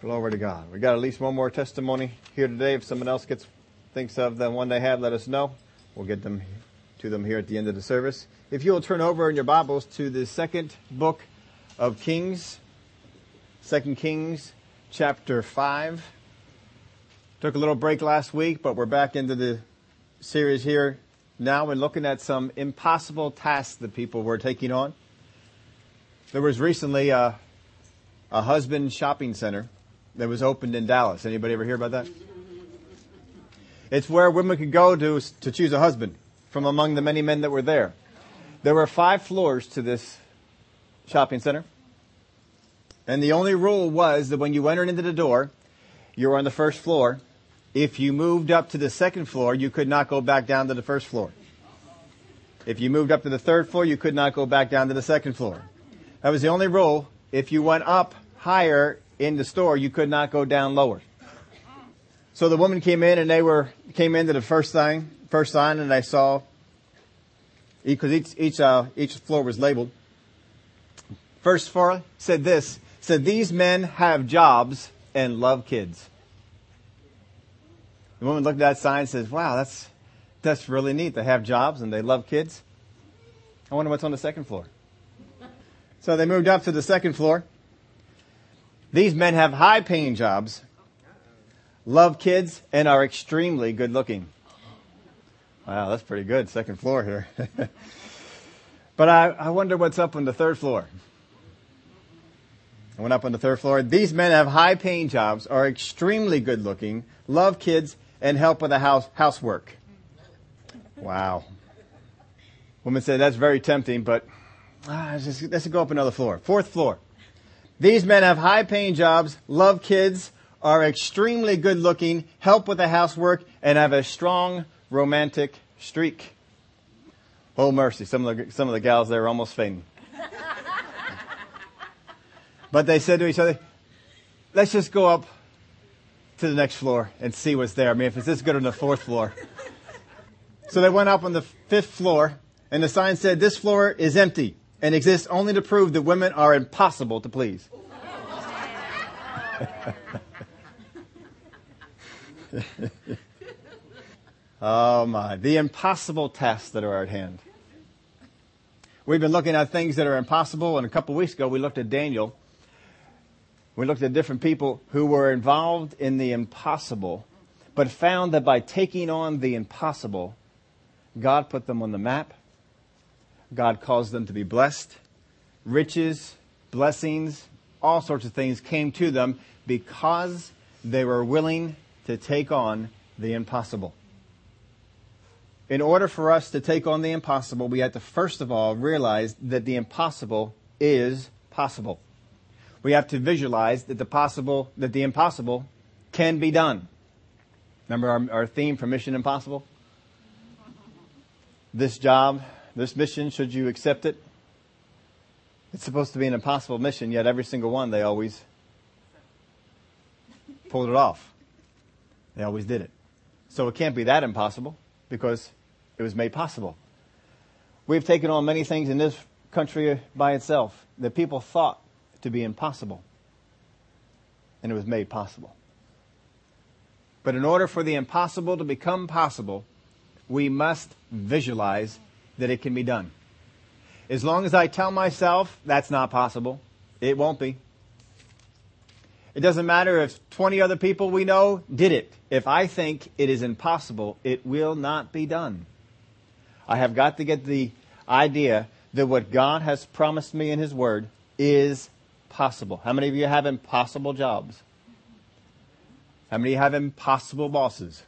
Glory to God. We got at least one more testimony here today. If someone else gets thinks of the one they have, let us know. We'll get them to them here at the end of the service. If you will turn over in your Bibles to the second book of Kings, Second Kings, chapter five. Took a little break last week, but we're back into the series here now and looking at some impossible tasks that people were taking on. There was recently a, a husband shopping center that was opened in Dallas. Anybody ever hear about that? It's where women could go to, to choose a husband from among the many men that were there. There were five floors to this shopping center. And the only rule was that when you entered into the door, you were on the first floor. If you moved up to the second floor, you could not go back down to the first floor. If you moved up to the third floor, you could not go back down to the second floor. That was the only rule. If you went up higher in the store, you could not go down lower. So the woman came in and they were, came into the first sign, first sign and they saw, because each, each, uh, each floor was labeled. First floor said this, said these men have jobs and love kids. The woman looked at that sign and says, wow, that's, that's really neat. They have jobs and they love kids. I wonder what's on the second floor. So they moved up to the second floor. These men have high paying jobs, love kids, and are extremely good looking. Wow, that's pretty good. Second floor here. but I, I wonder what's up on the third floor. I went up on the third floor. These men have high paying jobs, are extremely good looking, love kids, and help with the house, housework. Wow. Woman said, that's very tempting, but ah, let's, just, let's go up another floor. Fourth floor. These men have high paying jobs, love kids, are extremely good looking, help with the housework, and have a strong romantic streak. Oh mercy, some of the, some of the gals there are almost fainting. but they said to each other, let's just go up to the next floor and see what's there. I mean, if it's this good on the fourth floor. So they went up on the fifth floor and the sign said, this floor is empty and exists only to prove that women are impossible to please. oh my, the impossible tasks that are at hand. We've been looking at things that are impossible, and a couple weeks ago we looked at Daniel. We looked at different people who were involved in the impossible, but found that by taking on the impossible, God put them on the map God caused them to be blessed. Riches, blessings, all sorts of things came to them because they were willing to take on the impossible. In order for us to take on the impossible, we have to first of all realize that the impossible is possible. We have to visualize that the possible, that the impossible can be done. Remember our, our theme for Mission Impossible? This job this mission, should you accept it, it's supposed to be an impossible mission, yet every single one, they always pulled it off. They always did it. So it can't be that impossible because it was made possible. We've taken on many things in this country by itself that people thought to be impossible. And it was made possible. But in order for the impossible to become possible, we must visualize that it can be done. As long as I tell myself that's not possible, it won't be. It doesn't matter if 20 other people we know did it. If I think it is impossible, it will not be done. I have got to get the idea that what God has promised me in His Word is possible. How many of you have impossible jobs? How many have impossible bosses?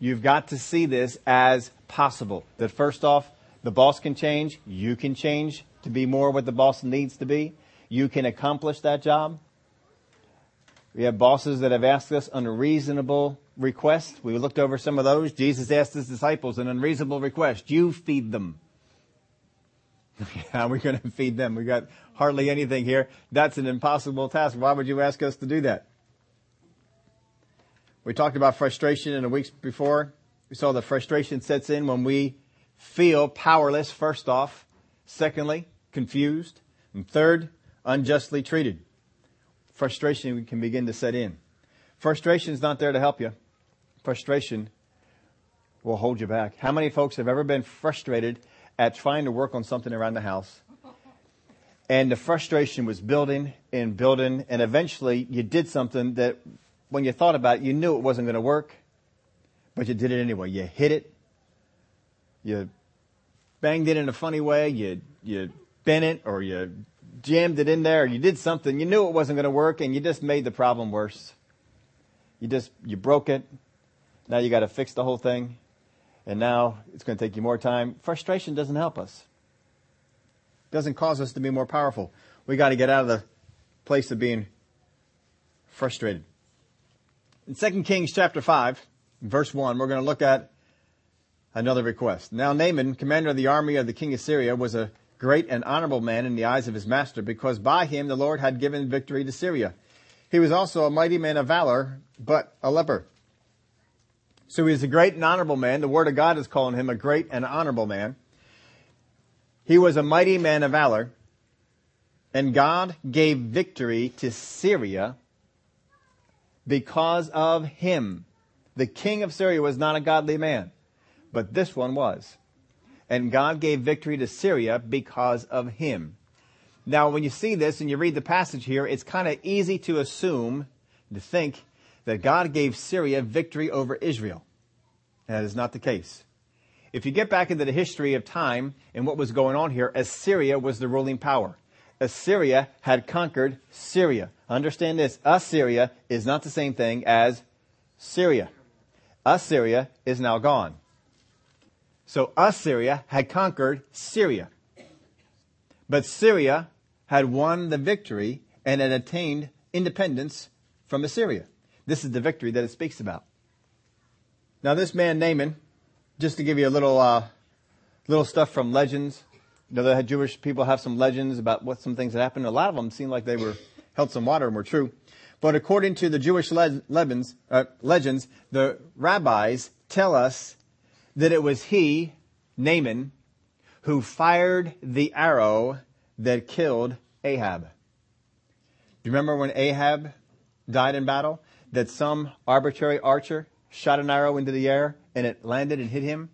You've got to see this as possible. That first off, the boss can change, you can change to be more what the boss needs to be. You can accomplish that job. We have bosses that have asked us unreasonable requests. We looked over some of those. Jesus asked his disciples an unreasonable request. You feed them. How are we going to feed them? We got hardly anything here. That's an impossible task. Why would you ask us to do that? We talked about frustration in the weeks before. We saw that frustration sets in when we feel powerless, first off. Secondly, confused. And third, unjustly treated. frustration can begin to set in. Frustration is not there to help you. Frustration will hold you back. How many folks have ever been frustrated at trying to work on something around the house? And the frustration was building and building, and eventually you did something that when you thought about it, you knew it wasn't going to work, but you did it anyway. You hit it, you banged it in a funny way, you, you bent it, or you jammed it in there, or you did something, you knew it wasn't going to work, and you just made the problem worse. You just, you broke it. Now you got to fix the whole thing. And now it's going to take you more time. Frustration doesn't help us. It Doesn't cause us to be more powerful. We got to get out of the place of being frustrated. In 2 Kings chapter 5, verse 1, we're going to look at another request. Now Naaman, commander of the army of the king of Syria, was a great and honorable man in the eyes of his master, because by him the Lord had given victory to Syria. He was also a mighty man of valor, but a leper. So he was a great and honorable man. The word of God is calling him a great and honorable man. He was a mighty man of valor, and God gave victory to Syria because of him. The king of Syria was not a godly man, but this one was. And God gave victory to Syria because of him. Now, when you see this and you read the passage here, it's kind of easy to assume, to think, that God gave Syria victory over Israel. That is not the case. If you get back into the history of time and what was going on here, Assyria was the ruling power. Assyria had conquered Syria. Understand this, Assyria is not the same thing as Syria. Assyria is now gone. So Assyria had conquered Syria. But Syria had won the victory and had attained independence from Assyria. This is the victory that it speaks about. Now, this man Naaman, just to give you a little uh, little stuff from legends. You know, the Jewish people have some legends about what some things that happened. A lot of them seem like they were held some water and were true. But according to the Jewish le- legends, uh, legends, the rabbis tell us that it was he, Naaman, who fired the arrow that killed Ahab. Do you remember when Ahab died in battle? that some arbitrary archer shot an arrow into the air and it landed and hit him?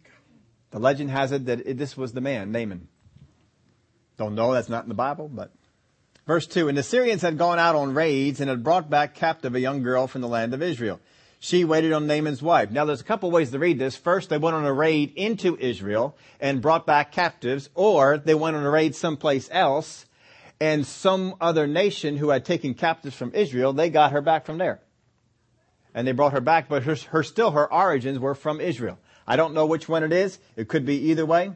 The legend has it that it, this was the man, Naaman. Don't know, that's not in the Bible, but. Verse 2, And the Syrians had gone out on raids and had brought back captive a young girl from the land of Israel. She waited on Naaman's wife. Now there's a couple ways to read this. First, they went on a raid into Israel and brought back captives, or they went on a raid someplace else and some other nation who had taken captives from Israel, they got her back from there and they brought her back, but her, her still her origins were from Israel. I don't know which one it is. It could be either way.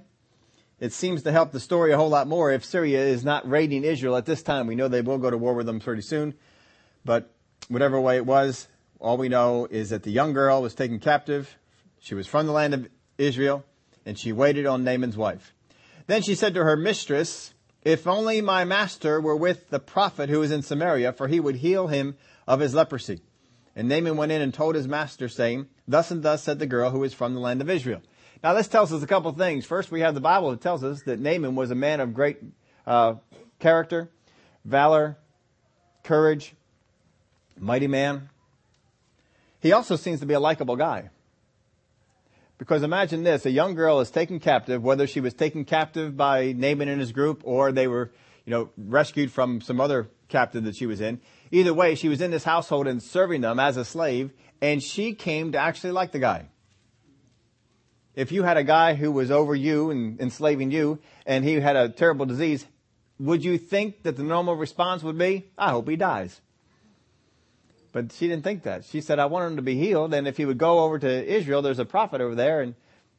It seems to help the story a whole lot more if Syria is not raiding Israel at this time. We know they will go to war with them pretty soon, but whatever way it was, all we know is that the young girl was taken captive. She was from the land of Israel, and she waited on Naaman's wife. Then she said to her mistress, If only my master were with the prophet who is in Samaria, for he would heal him of his leprosy. And Naaman went in and told his master, saying, Thus and thus said the girl who is from the land of Israel. Now this tells us a couple things. First, we have the Bible that tells us that Naaman was a man of great uh, character, valor, courage, mighty man. He also seems to be a likable guy. Because imagine this, a young girl is taken captive, whether she was taken captive by Naaman and his group or they were, you know, rescued from some other captive that she was in. Either way, she was in this household and serving them as a slave, and she came to actually like the guy. If you had a guy who was over you and enslaving you, and he had a terrible disease, would you think that the normal response would be, I hope he dies? But she didn't think that. She said, I want him to be healed, and if he would go over to Israel, there's a prophet over there, and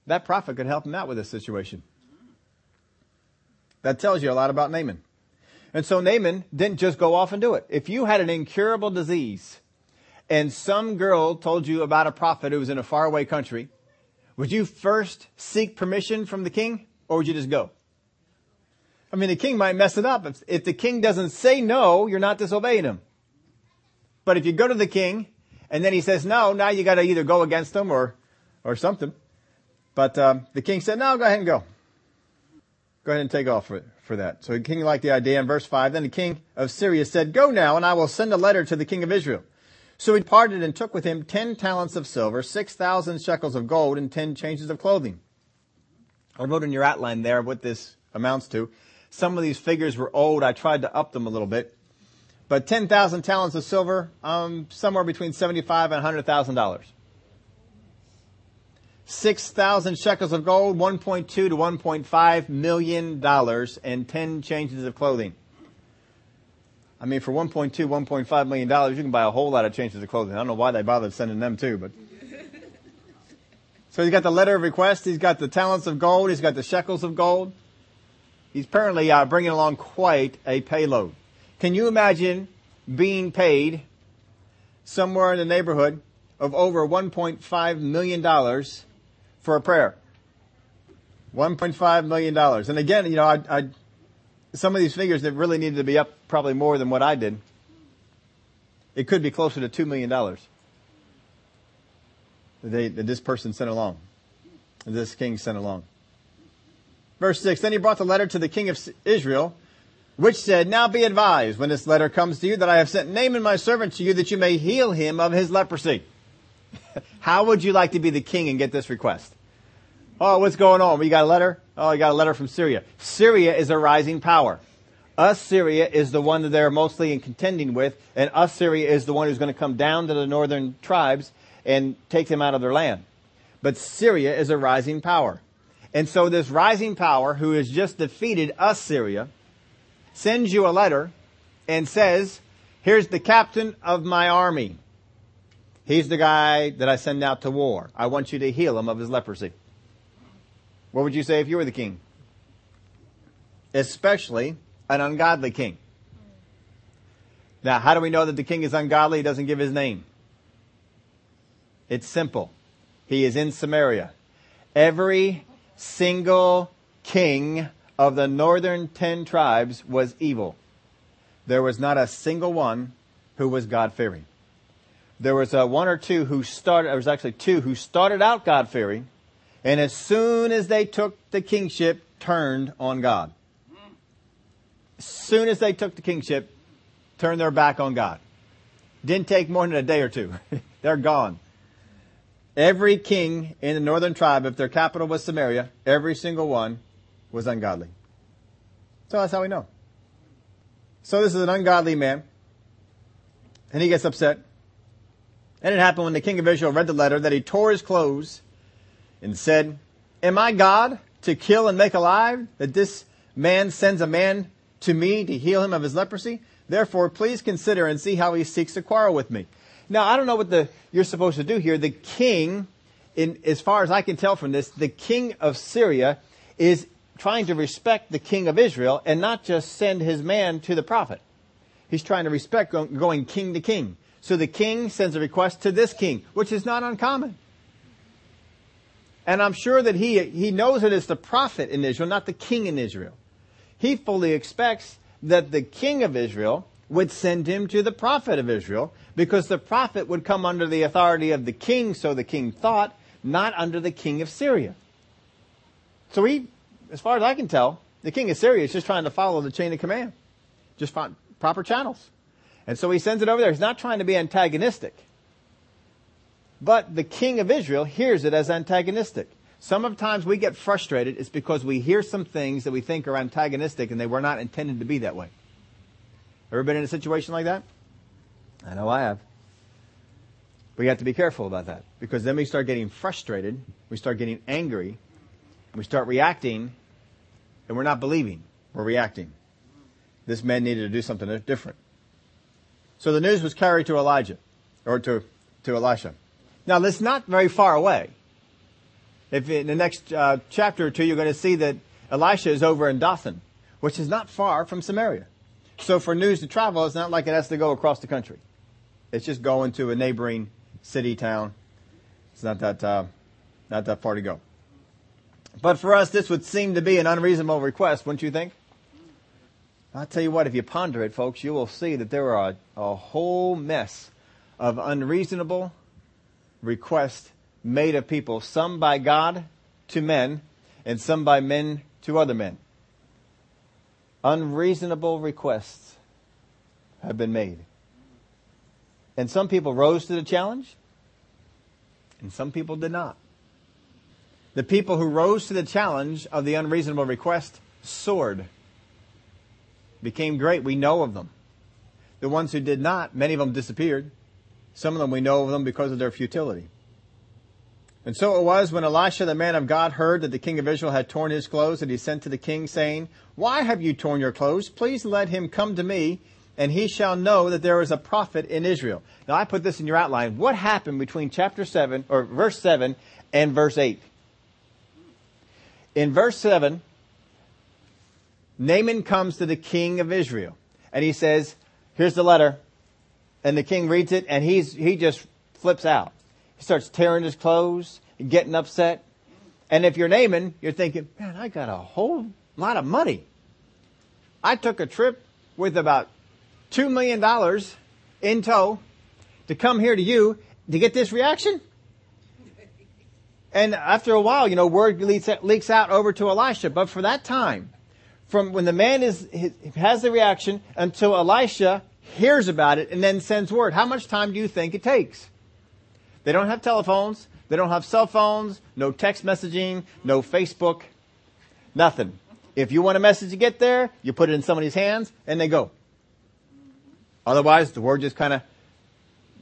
that prophet could help him out with this situation. That tells you a lot about Naaman. And so Naaman didn't just go off and do it. If you had an incurable disease and some girl told you about a prophet who was in a faraway country, would you first seek permission from the king or would you just go? I mean, the king might mess it up. If, if the king doesn't say no, you're not disobeying him. But if you go to the king and then he says no, now you got to either go against him or, or something. But um, the king said, no, go ahead and go. Go ahead and take off for, for that. So the king liked the idea in verse 5. Then the king of Syria said, Go now, and I will send a letter to the king of Israel. So he departed and took with him ten talents of silver, six thousand shekels of gold, and ten changes of clothing. I wrote in your outline there what this amounts to. Some of these figures were old. I tried to up them a little bit. But 10,000 talents of silver, um, somewhere between 75 and $100,000. 6,000 shekels of gold, 1.2 to 1.5 million dollars, and 10 changes of clothing. I mean, for 1.2, 1.5 million dollars, you can buy a whole lot of changes of clothing. I don't know why they bothered sending them too, but. So he's got the letter of request, he's got the talents of gold, he's got the shekels of gold. He's apparently uh, bringing along quite a payload. Can you imagine being paid somewhere in the neighborhood of over $1.5 million for a prayer? $1.5 million. And again, you know, I, I, some of these figures that really needed to be up probably more than what I did. It could be closer to $2 million that, they, that this person sent along, this king sent along. Verse 6, Then he brought the letter to the king of Israel, which said, Now be advised when this letter comes to you that I have sent Naaman my servant to you that you may heal him of his leprosy. How would you like to be the king and get this request? Oh, what's going on? We got a letter? Oh, you got a letter from Syria. Syria is a rising power. Assyria is the one that they're mostly in contending with, and Assyria is the one who's going to come down to the northern tribes and take them out of their land. But Syria is a rising power. And so this rising power who has just defeated Assyria sends you a letter and says, here's the captain of my army. He's the guy that I send out to war. I want you to heal him of his leprosy. What would you say if you were the king? Especially an ungodly king. Now, how do we know that the king is ungodly? He doesn't give his name. It's simple. He is in Samaria. Every single king of the northern ten tribes was evil. There was not a single one who was God fearing. There was a one or two who started, there was actually two who started out God fearing, and as soon as they took the kingship, turned on God. As soon as they took the kingship, turned their back on God. Didn't take more than a day or two. They're gone. Every king in the northern tribe, if their capital was Samaria, every single one was ungodly. So that's how we know. So this is an ungodly man. And he gets upset. And it happened when the king of Israel read the letter that he tore his clothes and said, Am I God to kill and make alive that this man sends a man to me to heal him of his leprosy? Therefore, please consider and see how he seeks to quarrel with me. Now, I don't know what the, you're supposed to do here. The king, in, as far as I can tell from this, the king of Syria is trying to respect the king of Israel and not just send his man to the prophet. He's trying to respect going king to king. So the king sends a request to this king, which is not uncommon. And I'm sure that he, he knows that it is the prophet in Israel, not the king in Israel. He fully expects that the king of Israel would send him to the prophet of Israel because the prophet would come under the authority of the king, so the king thought, not under the king of Syria. So he, as far as I can tell, the king of Syria is just trying to follow the chain of command. Just find proper channels. And so he sends it over there. He's not trying to be antagonistic. But the king of Israel hears it as antagonistic. Sometimes we get frustrated. It's because we hear some things that we think are antagonistic and they were not intended to be that way. Ever been in a situation like that? I know I have. We have to be careful about that because then we start getting frustrated, we start getting angry, we start reacting, and we're not believing, we're reacting. This man needed to do something different. So the news was carried to Elijah, or to, to Elisha. Now, this is not very far away. If in the next uh, chapter or two, you're going to see that Elisha is over in Dothan, which is not far from Samaria. So for news to travel, it's not like it has to go across the country. It's just going to a neighboring city, town. It's not that, uh, not that far to go. But for us, this would seem to be an unreasonable request, wouldn't you think? I'll tell you what, if you ponder it, folks, you will see that there are a, a whole mess of unreasonable requests made of people, some by God to men, and some by men to other men. unreasonable requests have been made. And some people rose to the challenge, and some people did not. The people who rose to the challenge of the unreasonable request soared, became great. We know of them. The ones who did not, many of them disappeared. Some of them we know of them because of their futility. And so it was when Elisha, the man of God, heard that the king of Israel had torn his clothes that he sent to the king saying, Why have you torn your clothes? Please let him come to me and he shall know that there is a prophet in Israel. Now I put this in your outline. What happened between chapter 7 or verse 7 and verse 8? In verse 7, Naaman comes to the king of Israel and he says, here's the letter. And the king reads it and he's, he just flips out. He starts tearing his clothes, getting upset. And if you're Naaman, you're thinking, man, I got a whole lot of money. I took a trip with about $2 million in tow to come here to you to get this reaction? And after a while, you know, word leaks out over to Elisha. But for that time, from when the man is, has the reaction until Elisha hears about it and then sends word, how much time do you think it takes? They don't have telephones. They don't have cell phones, no text messaging, no Facebook, nothing. If you want a message to get there, you put it in somebody's hands and they go. Otherwise, the word just kind of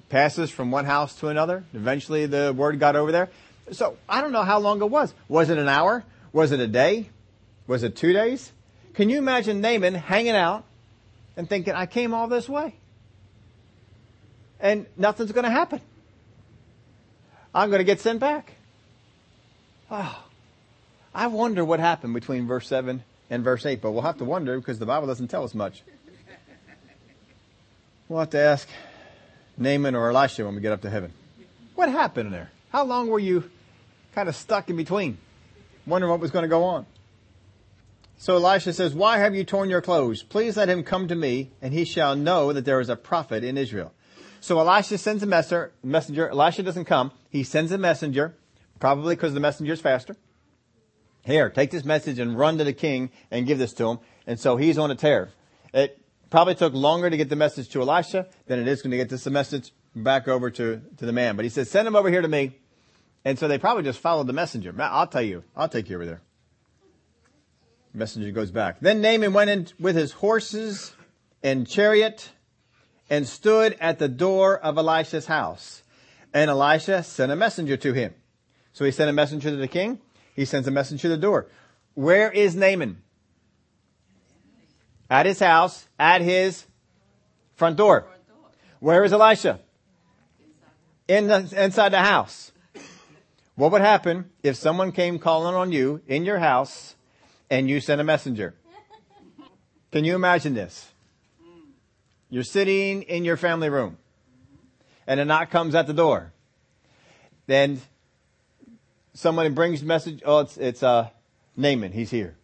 passes from one house to another. Eventually the word got over there. So I don't know how long it was. Was it an hour? Was it a day? Was it two days? Can you imagine Naaman hanging out and thinking, I came all this way and nothing's going to happen. I'm going to get sent back. Oh, I wonder what happened between verse 7 and verse 8, but we'll have to wonder because the Bible doesn't tell us much. We'll have to ask Naaman or Elisha when we get up to heaven. What happened there? How long were you kind of stuck in between, wondering what was going to go on? So Elisha says, Why have you torn your clothes? Please let him come to me, and he shall know that there is a prophet in Israel. So Elisha sends a messenger. messenger. Elisha doesn't come. He sends a messenger, probably because the messenger is faster. Here, take this message and run to the king and give this to him. And so he's on a tear. It probably took longer to get the message to Elisha than it is going to get this message back over to, to the man. But he says, send him over here to me. And so they probably just followed the messenger. I'll tell you. I'll take you over there. Messenger goes back. Then Naaman went in with his horses and chariot and stood at the door of Elisha's house. And Elisha sent a messenger to him. So he sent a messenger to the king. He sends a messenger to the door. Where is Naaman? At his house, at his front door. Where is Elisha? In the, inside the house. What would happen if someone came calling on you in your house and you sent a messenger? Can you imagine this? You're sitting in your family room and a knock comes at the door. Then someone brings the message. Oh, it's, it's, uh, Naaman. He's here.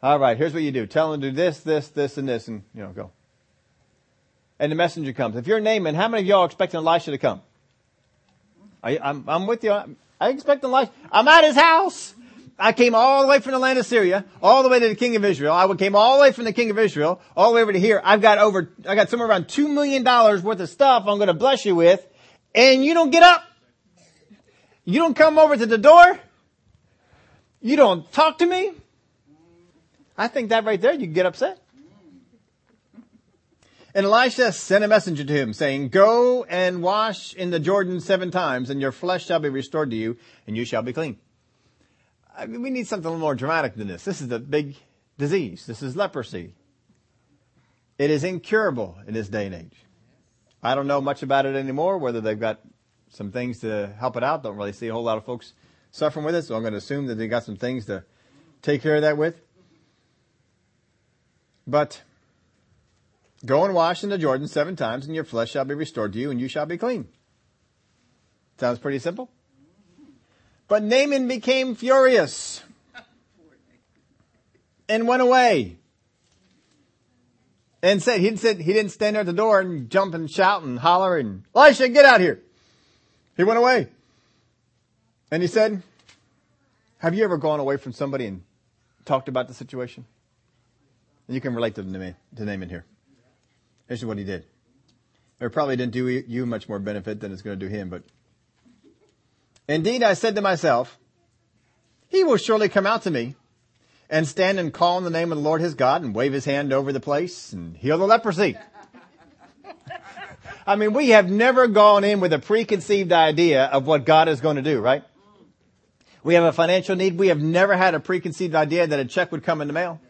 All right, here's what you do. Tell him to do this, this, this, and this, and, you know, go. And the messenger comes. If you're Naaman, how many of y'all expecting Elisha to come? I, I'm, I'm with you. I expect Elisha. I'm at his house. I came all the way from the land of Syria, all the way to the king of Israel. I came all the way from the king of Israel, all the way over to here. I've got over, I got somewhere around two million dollars worth of stuff I'm going to bless you with, and you don't get up. You don't come over to the door. You don't talk to me. I think that right there, you get upset. And Elisha sent a messenger to him saying, go and wash in the Jordan seven times and your flesh shall be restored to you and you shall be clean. I mean, we need something a little more dramatic than this. This is a big disease. This is leprosy. It is incurable in this day and age. I don't know much about it anymore, whether they've got some things to help it out. Don't really see a whole lot of folks suffering with it, so I'm going to assume that they've got some things to take care of that with. But go and wash in the Jordan seven times, and your flesh shall be restored to you, and you shall be clean. Sounds pretty simple. But Naaman became furious and went away. And said, he said, he didn't stand there at the door and jump and shout and holler and, Elisha, get out here. He went away. And he said, have you ever gone away from somebody and talked about the situation? And you can relate to the to Naaman here. Here's what he did. It probably didn't do you much more benefit than it's going to do him, but indeed I said to myself, he will surely come out to me and stand and call on the name of the Lord his God and wave his hand over the place and heal the leprosy. I mean, we have never gone in with a preconceived idea of what God is going to do, right? We have a financial need. We have never had a preconceived idea that a check would come in the mail.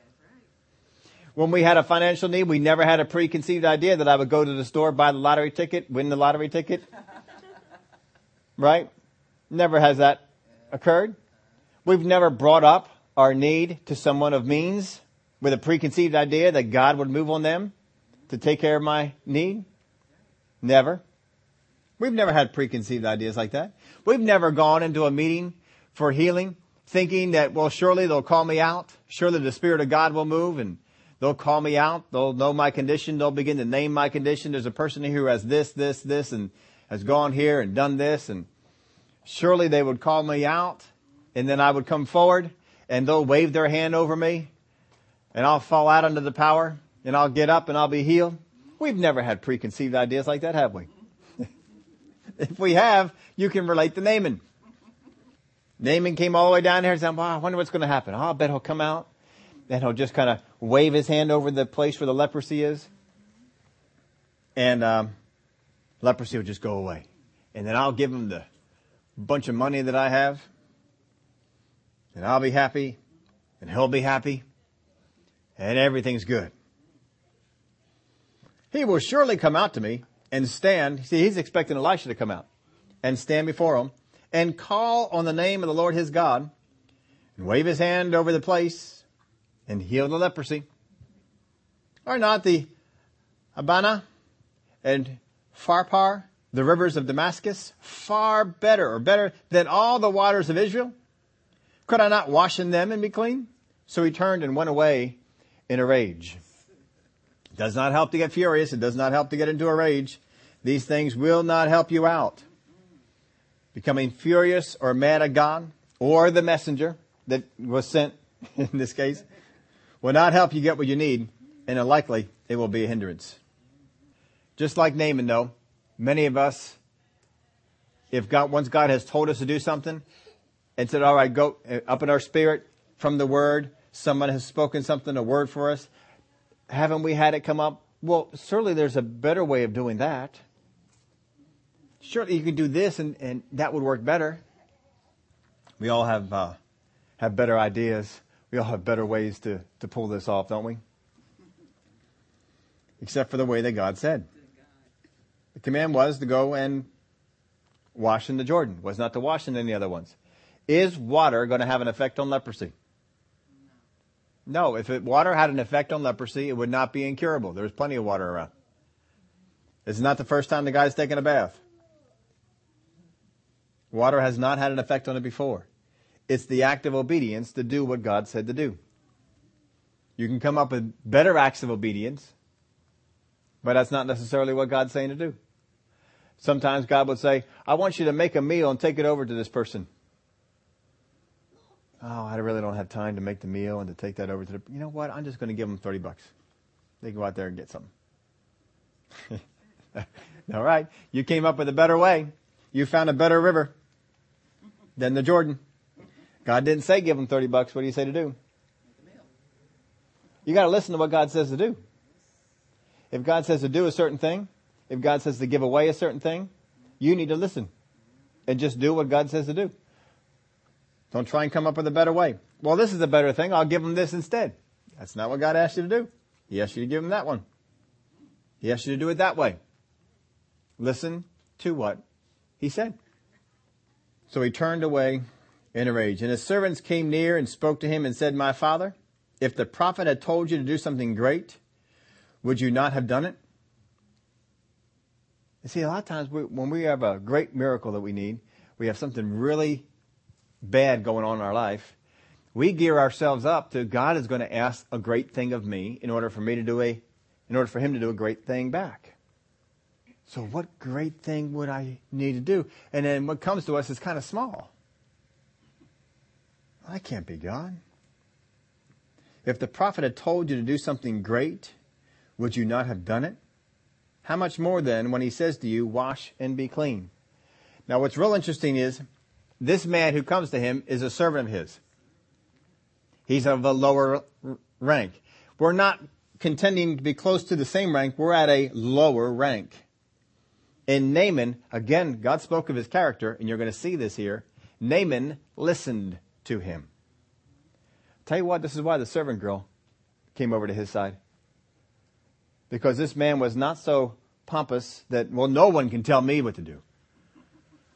When we had a financial need, we never had a preconceived idea that I would go to the store, buy the lottery ticket, win the lottery ticket. Right? Never has that occurred. We've never brought up our need to someone of means with a preconceived idea that God would move on them to take care of my need. Never. We've never had preconceived ideas like that. We've never gone into a meeting for healing thinking that, well, surely they'll call me out. Surely the Spirit of God will move and they'll call me out. They'll know my condition. They'll begin to name my condition. There's a person here who has this, this, this, and has gone here and done this. And surely they would call me out and then I would come forward and they'll wave their hand over me and I'll fall out under the power and I'll get up and I'll be healed. We've never had preconceived ideas like that, have we? if we have, you can relate to Naaman. Naaman came all the way down here and said, well, I wonder what's going to happen. Oh, I bet he'll come out. and he'll just kind of wave his hand over the place where the leprosy is. And um, leprosy will just go away. And then I'll give him the bunch of money that I have. And I'll be happy. And he'll be happy. And everything's good. He will surely come out to me and stand. See, he's expecting Elisha to come out and stand before him and call on the name of the Lord his God and wave his hand over the place and heal the leprosy? Are not the Abana and Pharpar, the rivers of Damascus, far better or better than all the waters of Israel? Could I not wash in them and be clean? So he turned and went away in a rage. It does not help to get furious. It does not help to get into a rage. These things will not help you out becoming furious or mad at God or the messenger that was sent in this case will not help you get what you need and likely it will be a hindrance. Just like Naaman though, many of us, if God, once God has told us to do something and said, all right, go uh, up in our spirit from the word, someone has spoken something, a word for us, haven't we had it come up? Well, certainly there's a better way of doing that surely you can do this and, and that would work better. We all have, uh, have better ideas. We all have better ways to, to pull this off, don't we? Except for the way that God said. The command was to go and wash in the Jordan, was not to wash in any other ones. Is water going to have an effect on leprosy? No, if it, water had an effect on leprosy, it would not be incurable. There's plenty of water around. It's not the first time the guy's taken a bath. Water has not had an effect on it before. It's the act of obedience to do what God said to do. You can come up with better acts of obedience, but that's not necessarily what God's saying to do. Sometimes God would say, I want you to make a meal and take it over to this person. Oh, I really don't have time to make the meal and to take that over to the, you know what? I'm just going to give them 30 bucks. They go out there and get something. All right. You came up with a better way. You found a better river than the Jordan. God didn't say give them 30 bucks. What do you say to do? You got to listen to what God says to do. If God says to do a certain thing, if God says to give away a certain thing, you need to listen and just do what God says to do. Don't try and come up with a better way. Well, this is a better thing. I'll give them this instead. That's not what God asked you to do. He asked you to give them that one. He asked you to do it that way. Listen to what he said. So he turned away in a rage. And his servants came near and spoke to him and said, My father, if the prophet had told you to do something great, would you not have done it? You see, a lot of times we, when we have a great miracle that we need, we have something really bad going on in our life, we gear ourselves up to God is going to ask a great thing of me in order for me to do a, in order for him to do a great thing back. So what great thing would I need to do? And then what comes to us is kind of small. I can't be God. If the prophet had told you to do something great, would you not have done it? How much more then when he says to you, wash and be clean? Now what's real interesting is this man who comes to him is a servant of his. He's of a lower rank. We're not contending to be close to the same rank. We're at a lower rank. In Naaman, again, God spoke of his character, and you're going to see this here. Naaman listened to him. Tell you what, this is why the servant girl came over to his side. Because this man was not so pompous that, well, no one can tell me what to do.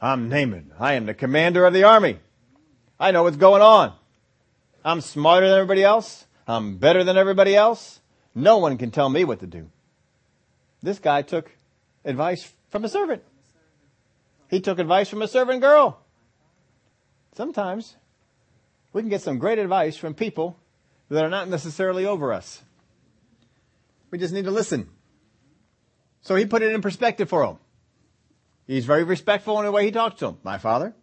I'm Naaman. I am the commander of the army. I know what's going on. I'm smarter than everybody else. I'm better than everybody else. No one can tell me what to do. This guy took advice from a servant. He took advice from a servant girl. Sometimes we can get some great advice from people that are not necessarily over us. We just need to listen. So he put it in perspective for him. He's very respectful in the way he talks to him. My father,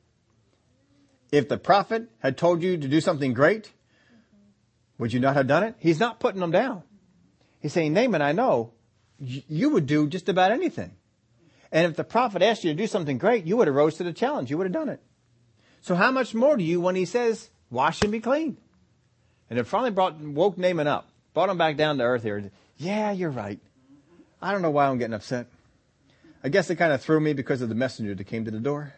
if the prophet had told you to do something great, would you not have done it? He's not putting them down. He's saying, Naaman, I know you would do just about anything. And if the prophet asked you to do something great, you would have rose to the challenge. You would have done it. So how much more do you when he says, wash and be clean? And it finally brought, woke Naaman up, brought him back down to earth here. Yeah, you're right. I don't know why I'm getting upset. I guess it kind of threw me because of the messenger that came to the door.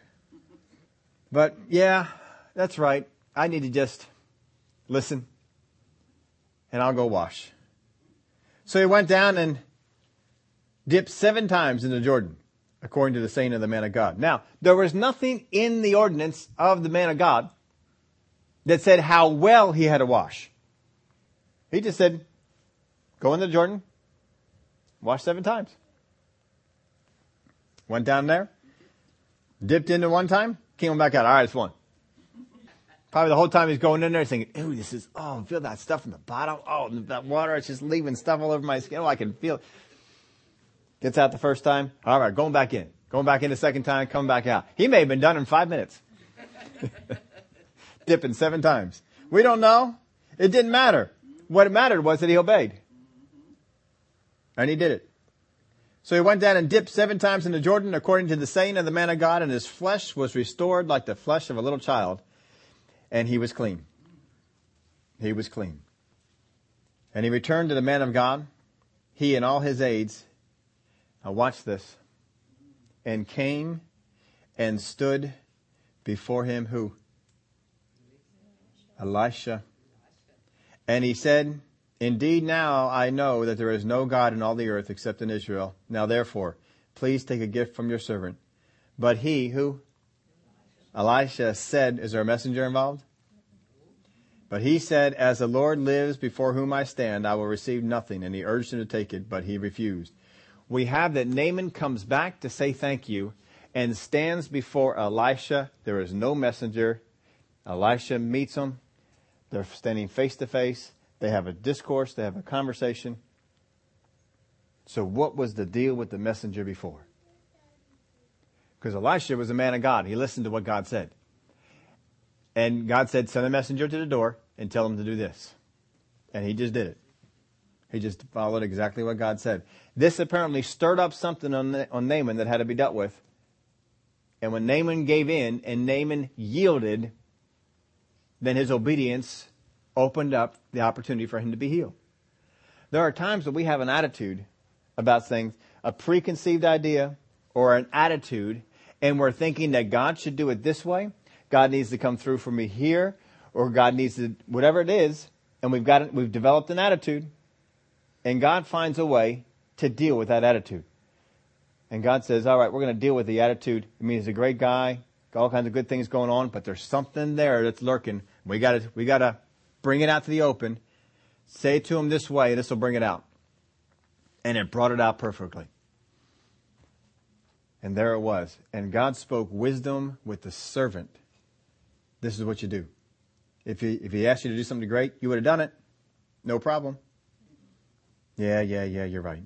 But yeah, that's right. I need to just listen and I'll go wash. So he went down and dipped seven times into Jordan, according to the saying of the man of God. Now, there was nothing in the ordinance of the man of God that said how well he had to wash. He just said, go into Jordan, wash seven times. Went down there, dipped into one time, came back out. All right, it's one. Probably the whole time he's going in there thinking, ooh, this is, oh, feel that stuff in the bottom. Oh, that water, it's just leaving stuff all over my skin. Oh, I can feel it. Gets out the first time. All right, going back in. Going back in the second time, coming back out. He may have been done in five minutes. Dipping seven times. We don't know. It didn't matter. What mattered was that he obeyed. And he did it. So he went down and dipped seven times in the Jordan according to the saying of the man of God, and his flesh was restored like the flesh of a little child and he was clean. He was clean. And he returned to the man of God, he and all his aides. Now watch this. And came and stood before him who? Elisha. And he said, Indeed, now I know that there is no God in all the earth except in Israel. Now therefore, please take a gift from your servant. But he who? Elisha said, is there a messenger involved? But he said, As the Lord lives before whom I stand, I will receive nothing. And he urged him to take it, but he refused. We have that Naaman comes back to say thank you and stands before Elisha. There is no messenger. Elisha meets him. They're standing face to face. They have a discourse. They have a conversation. So what was the deal with the messenger before? Because Elisha was a man of God. He listened to what God said. And God said, send a messenger to the door and tell him to do this. And he just did it. He just followed exactly what God said. This apparently stirred up something on, on Naaman that had to be dealt with. And when Naaman gave in and Naaman yielded, then his obedience opened up the opportunity for him to be healed. There are times that we have an attitude about things, a preconceived idea or an attitude and we're thinking that God should do it this way, God needs to come through for me here, or God needs to, whatever it is, and we've got, we've developed an attitude, and God finds a way to deal with that attitude. And God says, all right, we're going to deal with the attitude. I mean, he's a great guy, got all kinds of good things going on, but there's something there that's lurking. We got to, we got to bring it out to the open. Say to him this way, this will bring it out. And it brought it out perfectly. And there it was. And God spoke wisdom with the servant. This is what you do. If he, if he asked you to do something great, you would have done it. No problem. Yeah, yeah, yeah, you're right.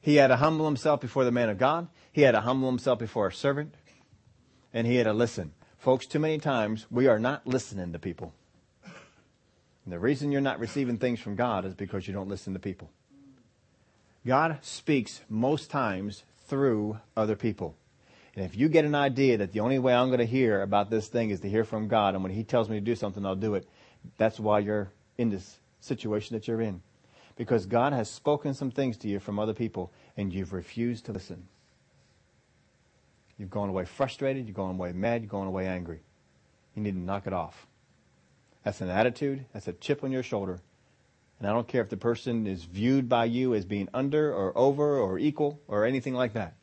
He had to humble himself before the man of God. He had to humble himself before a servant. And he had to listen. Folks, too many times we are not listening to people. And the reason you're not receiving things from God is because you don't listen to people. God speaks most times through other people. And if you get an idea that the only way I'm going to hear about this thing is to hear from God, and when He tells me to do something, I'll do it, that's why you're in this situation that you're in. Because God has spoken some things to you from other people, and you've refused to listen. You've gone away frustrated, you've gone away mad, you've gone away angry. You need to knock it off. That's an attitude, that's a chip on your shoulder. And I don't care if the person is viewed by you as being under or over or equal or anything like that.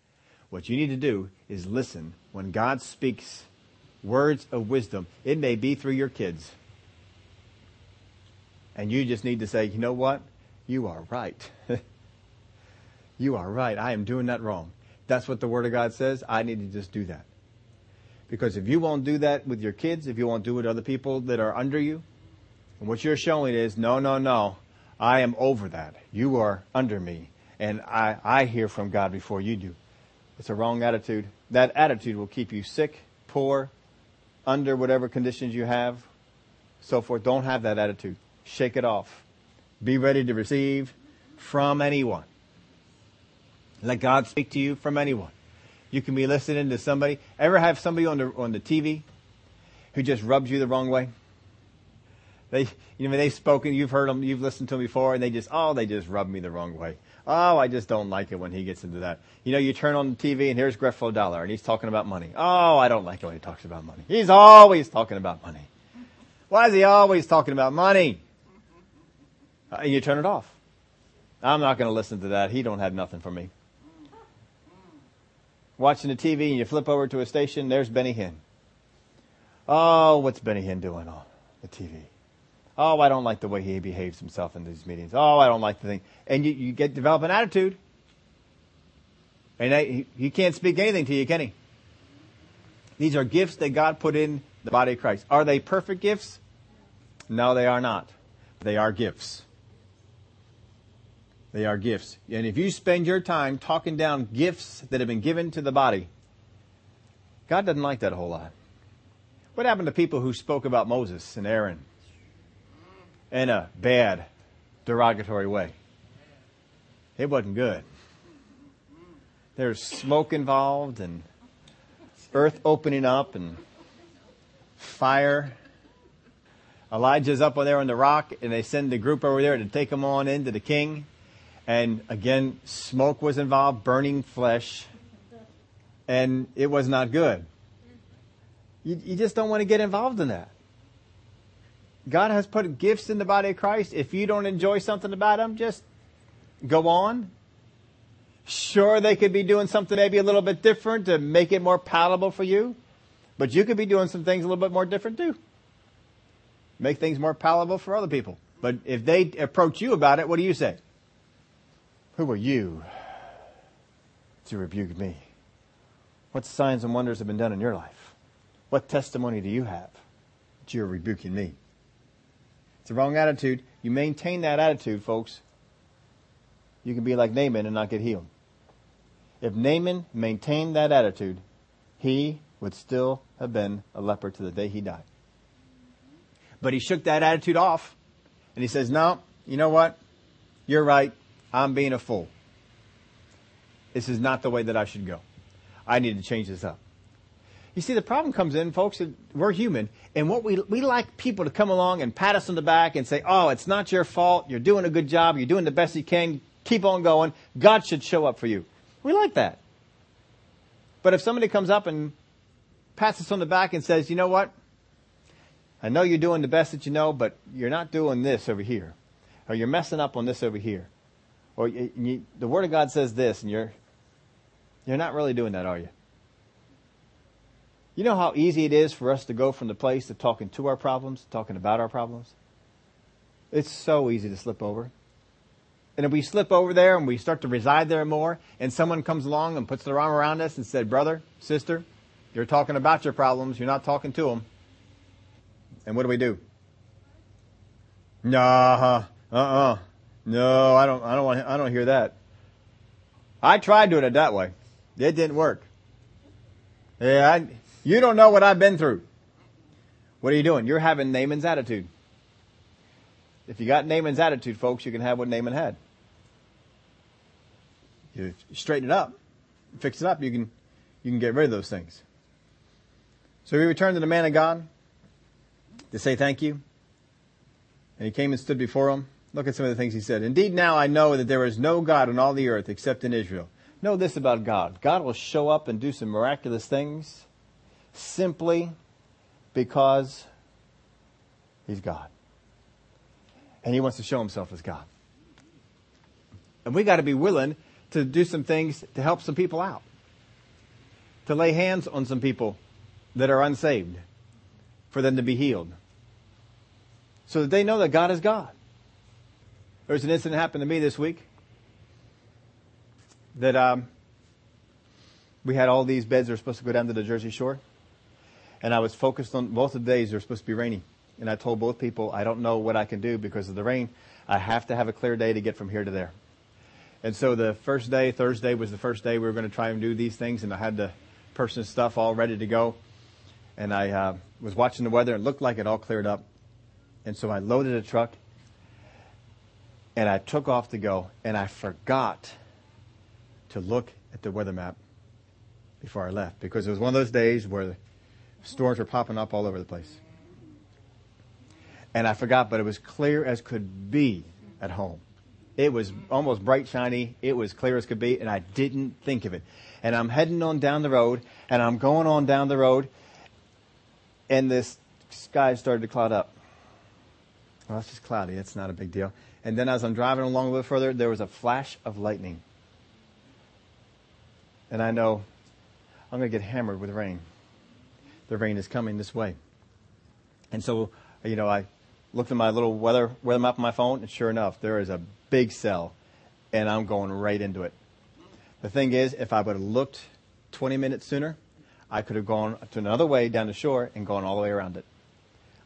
What you need to do is listen when God speaks words of wisdom. It may be through your kids. And you just need to say, you know what? You are right. you are right. I am doing that wrong. That's what the Word of God says. I need to just do that. Because if you won't do that with your kids, if you won't do it with other people that are under you, and what you're showing is, no, no, no, I am over that. You are under me. And I, I hear from God before you do. It's a wrong attitude. That attitude will keep you sick, poor, under whatever conditions you have, so forth. Don't have that attitude. Shake it off. Be ready to receive from anyone. Let God speak to you from anyone. You can be listening to somebody. Ever have somebody on the on the TV who just rubs you the wrong way? They, you know, they've spoken. You've heard them. You've listened to them before, and they just, oh, they just rub me the wrong way. Oh, I just don't like it when he gets into that. You know, you turn on the TV and here's Creflo Dollar, and he's talking about money. Oh, I don't like it when he talks about money. He's always talking about money. Why is he always talking about money? Uh, and you turn it off. I'm not going to listen to that. He don't have nothing for me watching the TV and you flip over to a station, there's Benny Hinn. Oh, what's Benny Hinn doing on the TV? Oh, I don't like the way he behaves himself in these meetings. Oh, I don't like the thing. And you, you get develop an attitude. And I, he, he can't speak anything to you, can he? These are gifts that God put in the body of Christ. Are they perfect gifts? No, they are not. They are gifts. They are gifts. And if you spend your time talking down gifts that have been given to the body, God doesn't like that a whole lot. What happened to people who spoke about Moses and Aaron in a bad, derogatory way? It wasn't good. There's smoke involved and earth opening up and fire. Elijah's up there on the rock and they send the group over there to take him on into the king. And again, smoke was involved, burning flesh, and it was not good. You, you just don't want to get involved in that. God has put gifts in the body of Christ. If you don't enjoy something about them, just go on. Sure, they could be doing something maybe a little bit different to make it more palatable for you, but you could be doing some things a little bit more different too. Make things more palatable for other people. But if they approach you about it, what do you say? Who are you to rebuke me? What signs and wonders have been done in your life? What testimony do you have that you're rebuking me? It's a wrong attitude. You maintain that attitude, folks. You can be like Naaman and not get healed. If Naaman maintained that attitude, he would still have been a leper to the day he died. But he shook that attitude off and he says, no, you know what? You're right. I'm being a fool. This is not the way that I should go. I need to change this up. You see, the problem comes in, folks, we're human, and what we, we like people to come along and pat us on the back and say, oh, it's not your fault. You're doing a good job. You're doing the best you can. Keep on going. God should show up for you. We like that. But if somebody comes up and pats us on the back and says, you know what? I know you're doing the best that you know, but you're not doing this over here. Or you're messing up on this over here. Or you, you, the Word of God says this, and you're you're not really doing that, are you? You know how easy it is for us to go from the place of talking to our problems, talking about our problems? It's so easy to slip over. And if we slip over there and we start to reside there more, and someone comes along and puts their arm around us and said, brother, sister, you're talking about your problems, you're not talking to them. And what do we do? Nah, uh-uh. No, I don't, I don't want, I don't hear that. I tried doing it that way. It didn't work. Yeah, I, you don't know what I've been through. What are you doing? You're having Naaman's attitude. if you got Naaman's attitude, folks, you can have what Naaman had. You straighten it up, fix it up, you can, you can get rid of those things. So he returned to the man of God to say thank you. And he came and stood before him. Look at some of the things he said. Indeed, now I know that there is no God on all the earth except in Israel. Know this about God. God will show up and do some miraculous things simply because he's God. And he wants to show himself as God. And we got to be willing to do some things to help some people out. To lay hands on some people that are unsaved for them to be healed. So that they know that God is God. There's an incident happened to me this week that um, we had all these beds that were supposed to go down to the Jersey Shore. And I was focused on both of the days, they were supposed to be rainy. And I told both people, I don't know what I can do because of the rain. I have to have a clear day to get from here to there. And so the first day, Thursday, was the first day we were going to try and do these things. And I had the person's stuff all ready to go. And I uh, was watching the weather and it looked like it all cleared up. And so I loaded a truck and I took off to go. And I forgot to look at the weather map before I left because it was one of those days where storms were popping up all over the place. And I forgot, but it was clear as could be at home. It was almost bright, shiny. It was clear as could be, and I didn't think of it. And I'm heading on down the road, and I'm going on down the road, and this sky started to cloud up. Well, it's just cloudy. It's not a big deal. And then as I'm driving along a little further, there was a flash of lightning. And I know I'm going to get hammered with rain. The rain is coming this way. And so, you know, I looked at my little weather, weather map on my phone, and sure enough, there is a big cell, and I'm going right into it. The thing is, if I would have looked 20 minutes sooner, I could have gone to another way down the shore and gone all the way around it.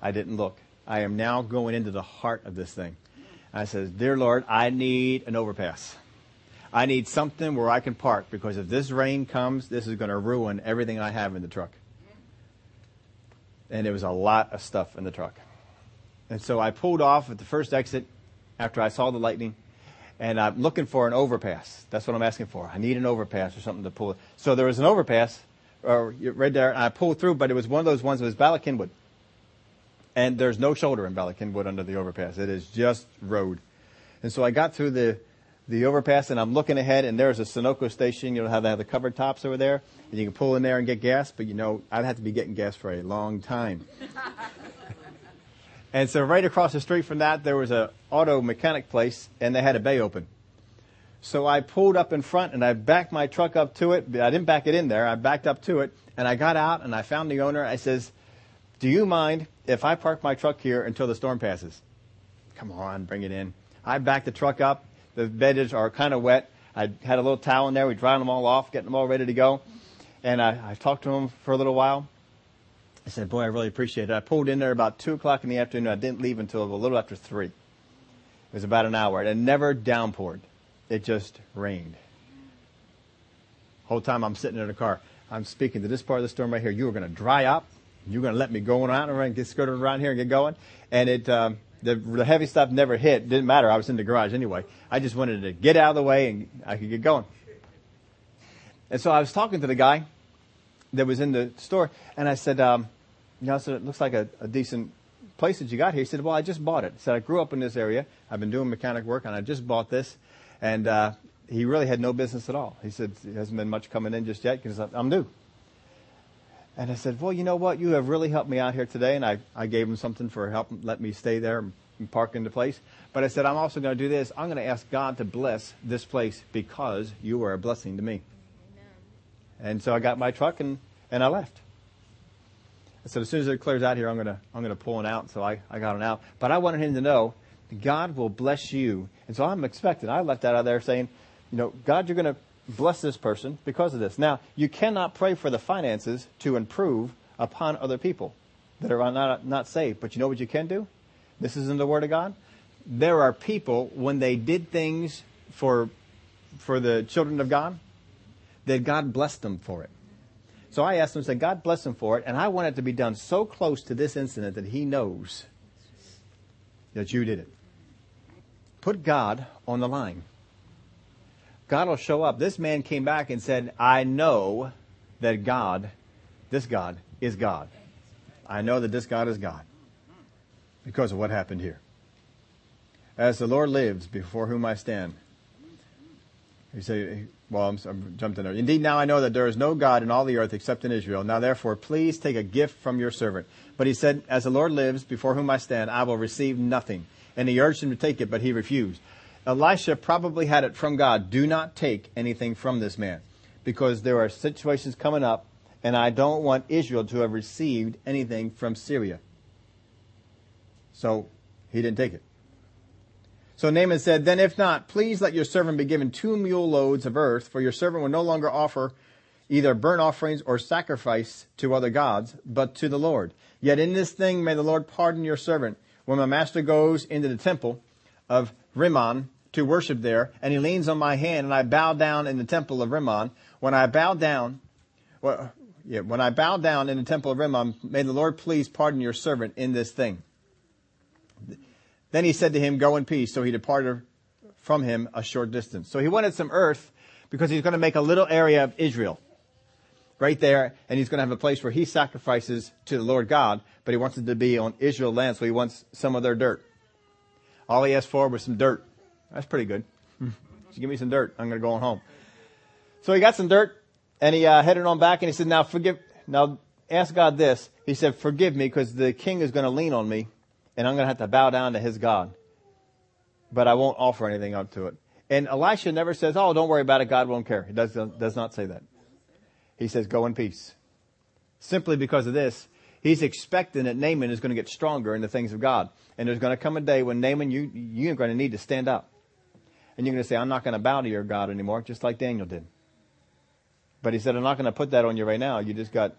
I didn't look. I am now going into the heart of this thing. I says, Dear Lord, I need an overpass. I need something where I can park because if this rain comes, this is going to ruin everything I have in the truck. And there was a lot of stuff in the truck. And so I pulled off at the first exit after I saw the lightning, and I'm looking for an overpass. That's what I'm asking for. I need an overpass or something to pull. So there was an overpass uh, right there, and I pulled through, but it was one of those ones that was Bala Cynwyd. And there's no shoulder in Cynwyd under the overpass. It is just road. And so I got through the the overpass and I'm looking ahead and there's a Sunoco station, you know how they have the covered tops over there and you can pull in there and get gas, but you know, I'd have to be getting gas for a long time. and so right across the street from that, there was a auto mechanic place and they had a bay open. So I pulled up in front and I backed my truck up to it. I didn't back it in there. I backed up to it and I got out and I found the owner. I says, do you mind if I park my truck here until the storm passes? Come on, bring it in. I backed the truck up the beds are kind of wet. I had a little towel in there. We dried them all off, getting them all ready to go. And I, I talked to them for a little while. I said, boy, I really appreciate it. I pulled in there about 2 o'clock in the afternoon. I didn't leave until a little after 3. It was about an hour. It never downpoured. It just rained. Whole time I'm sitting in the car. I'm speaking to this part of the storm right here. You are going to dry up. You're going to let me go on and get skirted around here and get going. And it, um, the, the heavy stuff never hit. Didn't matter. I was in the garage anyway. I just wanted to get out of the way and I could get going. And so I was talking to the guy that was in the store, and I said, um, you know, I said, it looks like a, a decent place that you got here. He said, well, I just bought it. He said, I grew up in this area. I've been doing mechanic work, and I just bought this. And uh, he really had no business at all. He said, there hasn't been much coming in just yet because I'm new. And I said, well, you know what? You have really helped me out here today. And I, I gave him something for help, let me stay there and park into place. But I said, I'm also going to do this. I'm going to ask God to bless this place because you are a blessing to me. Amen. And so I got my truck and, and I left. I said, as soon as it clears out here, I'm going to, I'm going to pull it out. So I, I got it out. But I wanted him to know God will bless you. And so I'm expecting, I left that out there saying, you know, God, you're going to bless this person because of this. Now, you cannot pray for the finances to improve upon other people that are not, not saved. But you know what you can do? This is in the Word of God. There are people, when they did things for, for the children of God, that God blessed them for it. So I asked him, said, God bless them for it, and I want it to be done so close to this incident that he knows that you did it. put God on the line. God will show up. This man came back and said, I know that God, this God, is God. I know that this God is God because of what happened here. As the Lord lives before whom I stand. He said, well, I'm, I'm jumped in there. Indeed, now I know that there is no God in all the earth except in Israel. Now therefore, please take a gift from your servant. But he said, as the Lord lives before whom I stand, I will receive nothing. And he urged him to take it, but he refused. Elisha probably had it from God. Do not take anything from this man because there are situations coming up and I don't want Israel to have received anything from Syria. So he didn't take it. So Naaman said, Then if not, please let your servant be given two mule loads of earth, for your servant will no longer offer either burnt offerings or sacrifice to other gods, but to the Lord. Yet in this thing may the Lord pardon your servant. When my master goes into the temple of Rimmon to worship there, and he leans on my hand, and I bow down in the temple of Rimmon, when I bow down, well, yeah, when I bow down in the temple of Rimmon, may the Lord please pardon your servant in this thing. Then he said to him, Go in peace. So he departed from him a short distance. So he wanted some earth because he's going to make a little area of Israel right there, and he's going to have a place where he sacrifices to the Lord God, but he wants it to be on Israel land, so he wants some of their dirt. All he asked for was some dirt. That's pretty good. Give me some dirt. I'm going to go on home. So he got some dirt, and he uh, headed on back, and he said, "Now forgive. Now ask God this." He said, "Forgive me, because the king is going to lean on me, and I'm going to have to bow down to his God. But I won't offer anything up to it. And Elisha never says, oh, don't worry about it. God won't care. He does, does not say that. He says, go in peace. Simply because of this, he's expecting that Naaman is going to get stronger in the things of God. And there's going to come a day when Naaman, you, you're going to need to stand up. And you're going to say, I'm not going to bow to your God anymore, just like Daniel did. But he said, I'm not going to put that on you right now. You just got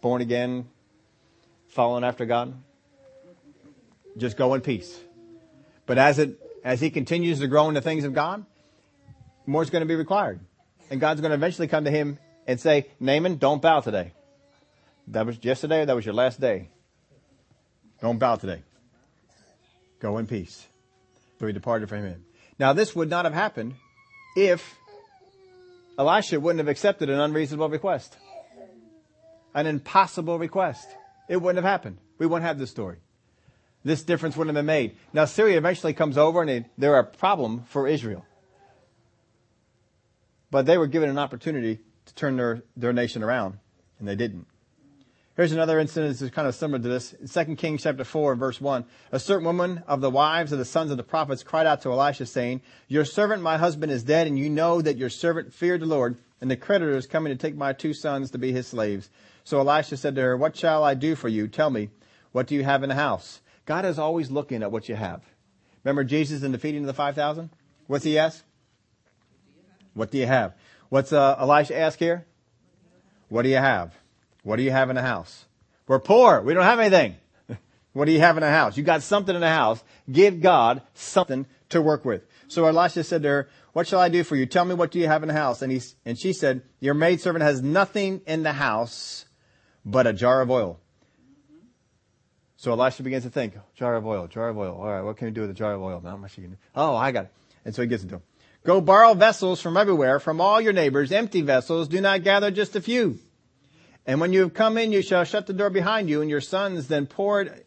born again, following after God. Just go in peace. But as it, as he continues to grow in the things of God, more is going to be required. And God's going to eventually come to him and say, Naaman, don't bow today. That was yesterday, that was your last day. Don't bow today. Go in peace. So he departed from him. Now this would not have happened if Elisha wouldn't have accepted an unreasonable request. An impossible request. It wouldn't have happened. We wouldn't have this story this difference wouldn't have been made. Now Syria eventually comes over and they, they're a problem for Israel. But they were given an opportunity to turn their, their nation around, and they didn't. Here's another incident that's kind of similar to this. In 2 Kings chapter 4, verse 1. A certain woman of the wives of the sons of the prophets cried out to Elisha, saying, Your servant, my husband, is dead, and you know that your servant feared the Lord, and the creditor is coming to take my two sons to be his slaves. So Elisha said to her, What shall I do for you? Tell me, what do you have in the house? God is always looking at what you have. Remember Jesus in the feeding of the 5,000? What's he ask? What do you have? What's uh, Elisha ask here? What do you have? What do you have in the house? We're poor. We don't have anything. what do you have in the house? You got something in the house. Give God something to work with. So Elisha said to her, what shall I do for you? Tell me what do you have in the house? And he, and she said, your maidservant has nothing in the house but a jar of oil. So Elisha begins to think, jar of oil, jar of oil. All right, what can we do with a jar of oil? Not much you can do. Oh, I got it. And so he gives it to him. Go borrow vessels from everywhere, from all your neighbors, empty vessels. Do not gather just a few. And when you have come in, you shall shut the door behind you, and your sons then poured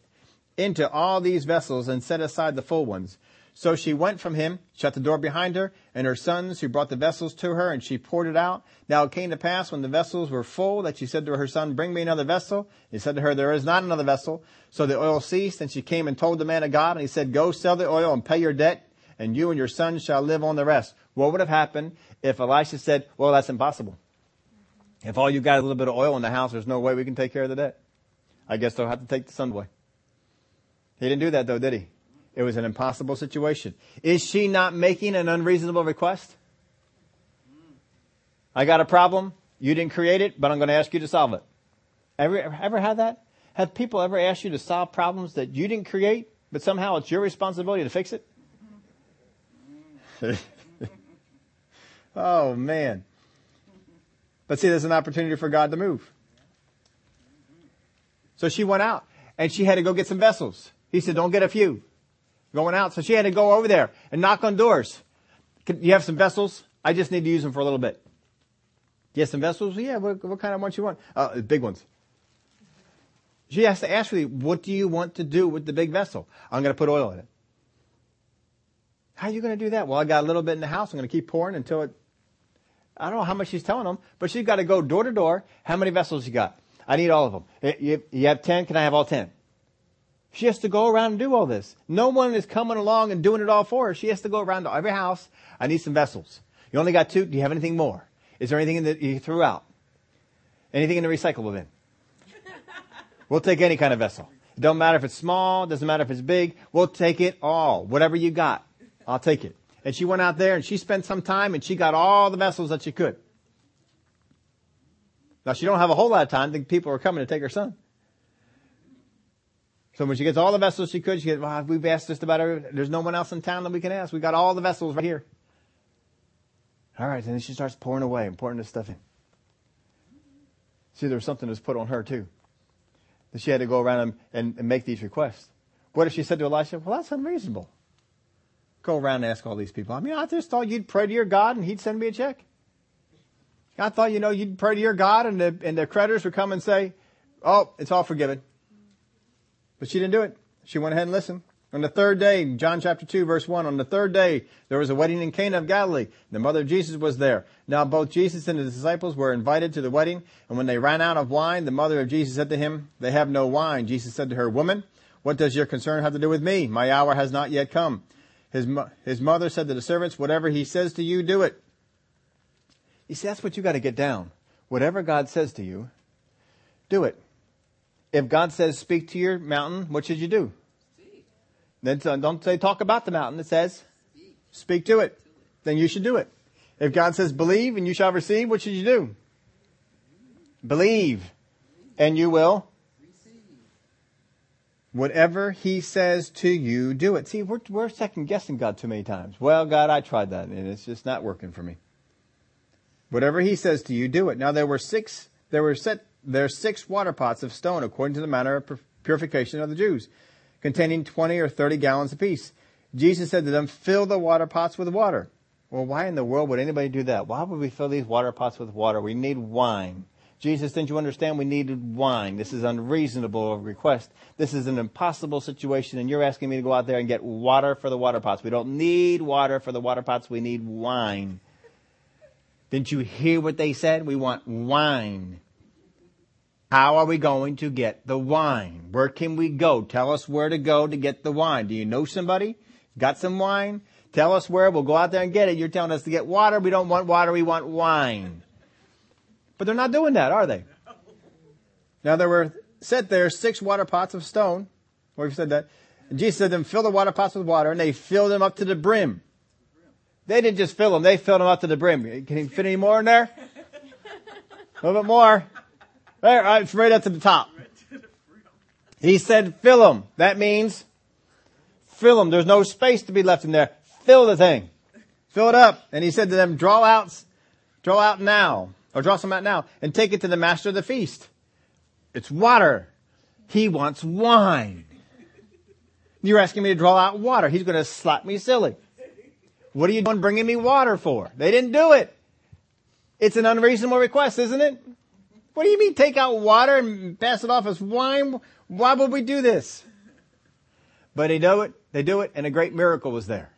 into all these vessels and set aside the full ones. So she went from him, shut the door behind her, and her sons who brought the vessels to her, and she poured it out. Now it came to pass when the vessels were full that she said to her son, Bring me another vessel. He said to her, There is not another vessel. So the oil ceased, and she came and told the man of God, and he said, Go sell the oil and pay your debt, and you and your sons shall live on the rest. What would have happened if Elisha said, Well, that's impossible. If all you got is a little bit of oil in the house, there's no way we can take care of the debt. I guess they'll have to take the son away. He didn't do that though, did he? It was an impossible situation. Is she not making an unreasonable request? I got a problem. You didn't create it, but I'm going to ask you to solve it. Ever, ever had that? Have people ever asked you to solve problems that you didn't create, but somehow it's your responsibility to fix it? oh man. But see, there's an opportunity for God to move. So she went out and she had to go get some vessels. He said, don't get a few. going out. So she had to go over there and knock on doors. Can you have some vessels? I just need to use them for a little bit. You have some vessels? Yeah, what, what kind of ones you want? Uh, big ones. She has to ask me, what do you want to do with the big vessel? I'm going to put oil in it. How are you going to do that? Well, I got a little bit in the house. I'm going to keep pouring until it, I don't know how much she's telling them, but she's got to go door to door. How many vessels you got? I need all of them. Eh, you, you have 10? Can I have all 10? She has to go around and do all this. No one is coming along and doing it all for her. She has to go around to every house. I need some vessels. You only got two. Do you have anything more? Is there anything that you threw out? Anything in the recyclable bin? We'll take any kind of vessel. It don't matter if it's small, doesn't matter if it's big. We'll take it all. Whatever you got, I'll take it. And she went out there and she spent some time and she got all the vessels that she could. Now she don't have a whole lot of time. The people are coming to take her son. So when she gets all the vessels she could, she gets, well, we've asked just about every, there's no one else in town that we can ask. We got all the vessels right here. All right. And then she starts pouring away and pouring this stuff in. See, there was something that was put on her too. That she had to go around and, and, and make these requests. What if she said to Elisha, well, that's unreasonable. Go around and ask all these people. I mean, I just thought you'd pray to your God and he'd send me a check. I thought, you know, you'd pray to your God and the, and the creditors would come and say, oh, it's all forgiven. But she didn't do it. She went ahead and listened. On the third day, John chapter 2 verse 1, on the third day, there was a wedding in Cana of Galilee. The mother of Jesus was there. Now both Jesus and his disciples were invited to the wedding, and when they ran out of wine, the mother of Jesus said to him, they have no wine. Jesus said to her, woman, what does your concern have to do with me? My hour has not yet come. His, his mother said to the servants, whatever he says to you, do it. You see, that's what you got to get down. Whatever God says to you, do it. If God says speak to your mountain, what should you do? Then don't say talk about the mountain. It says speak to it. Then you should do it. If God says believe and you shall receive, what should you do? Believe and you will Whatever he says to you, do it. See, we're, we're second guessing God too many times. Well, God, I tried that and it's just not working for me. Whatever he says to you, do it. Now there were six, there were set there are six water pots of stone according to the manner of purification of the Jews, containing 20 or 30 gallons apiece. Jesus said to them, fill the water pots with water. Well, why in the world would anybody do that? Why would we fill these water pots with water? We need wine. Jesus, didn't you understand we needed wine? This is unreasonable request. This is an impossible situation and you're asking me to go out there and get water for the water pots. We don't need water for the water pots. We need wine. Didn't you hear what they said? We want wine. How are we going to get the wine? Where can we go? Tell us where to go to get the wine. Do you know somebody? Got some wine? Tell us where. We'll go out there and get it. You're telling us to get water. We don't want water. We want wine. But they're not doing that, are they? Now there were set there six water pots of stone. We've said that. And Jesus said to them, fill the water pots with water, and they filled them up to the brim. They didn't just fill them, they filled them up to the brim. Can you fit any more in there? A little bit more. Right, it's right up to the top. He said, fill them. That means fill them. There's no space to be left in there. Fill the thing. Fill it up. And he said to them, draw out, draw out now, or draw some out now, and take it to the master of the feast. It's water. He wants wine. You're asking me to draw out water. He's going to slap me silly. What are you doing bringing me water for? They didn't do it. It's an unreasonable request, isn't it? What do you mean take out water and pass it off as wine? Why would we do this? But they do it, they do it, and a great miracle was there.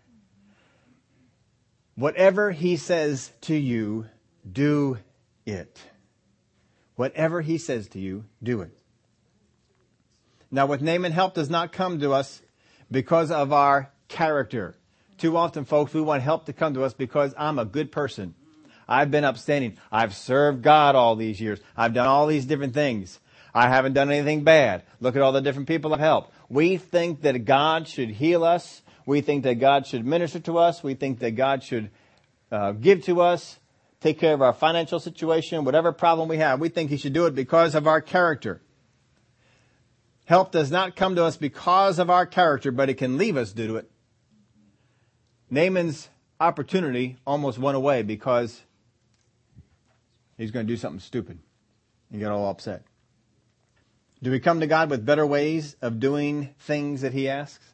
Whatever he says to you, do it. Whatever he says to you, do it. Now with Naaman help does not come to us because of our character. Too often folks, we want help to come to us because I'm a good person. I've been upstanding. I've served God all these years. I've done all these different things. I haven't done anything bad. Look at all the different people I've helped. We think that God should heal us. We think that God should minister to us. We think that God should uh, give to us, take care of our financial situation, whatever problem we have. We think He should do it because of our character. Help does not come to us because of our character, but it can leave us due to it. Naaman's opportunity almost went away because he's going to do something stupid. He got all upset. Do we come to God with better ways of doing things that he asks?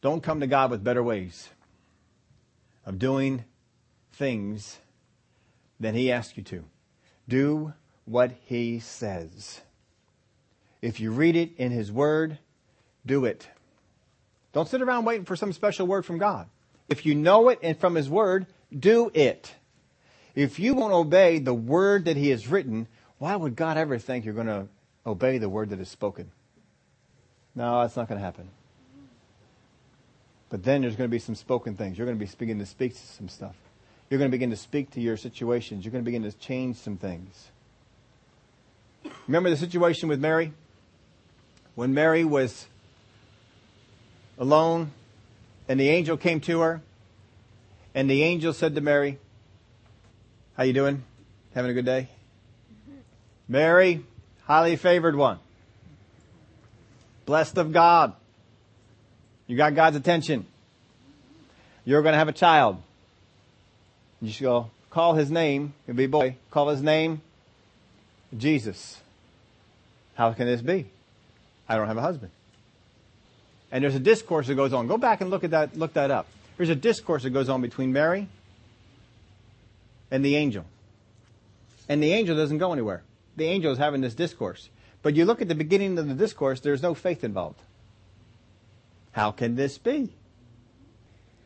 Don't come to God with better ways of doing things than He asks you to. Do what He says. If you read it in His Word, do it. Don't sit around waiting for some special word from God. If you know it and from His Word, do it. If you won't obey the word that He has written, why would God ever think you're going to obey the word that is spoken? No, that's not going to happen. But then there's going to be some spoken things. You're going to be beginning to speak to some stuff. You're going to begin to speak to your situations. You're going to begin to change some things. Remember the situation with Mary? When Mary was alone and the angel came to her and the angel said to Mary, how you doing? Having a good day? Mary, highly favored one. Blessed of God. You got God's attention. You're going to have a child. You should go call his name. It'll be boy. Call his name Jesus. How can this be? I don't have a husband. And there's a discourse that goes on. Go back and look at that, look that up. There's a discourse that goes on between Mary and the angel. And the angel doesn't go anywhere. The angel is having this discourse. But you look at the beginning of the discourse, there's no faith involved. How can this be?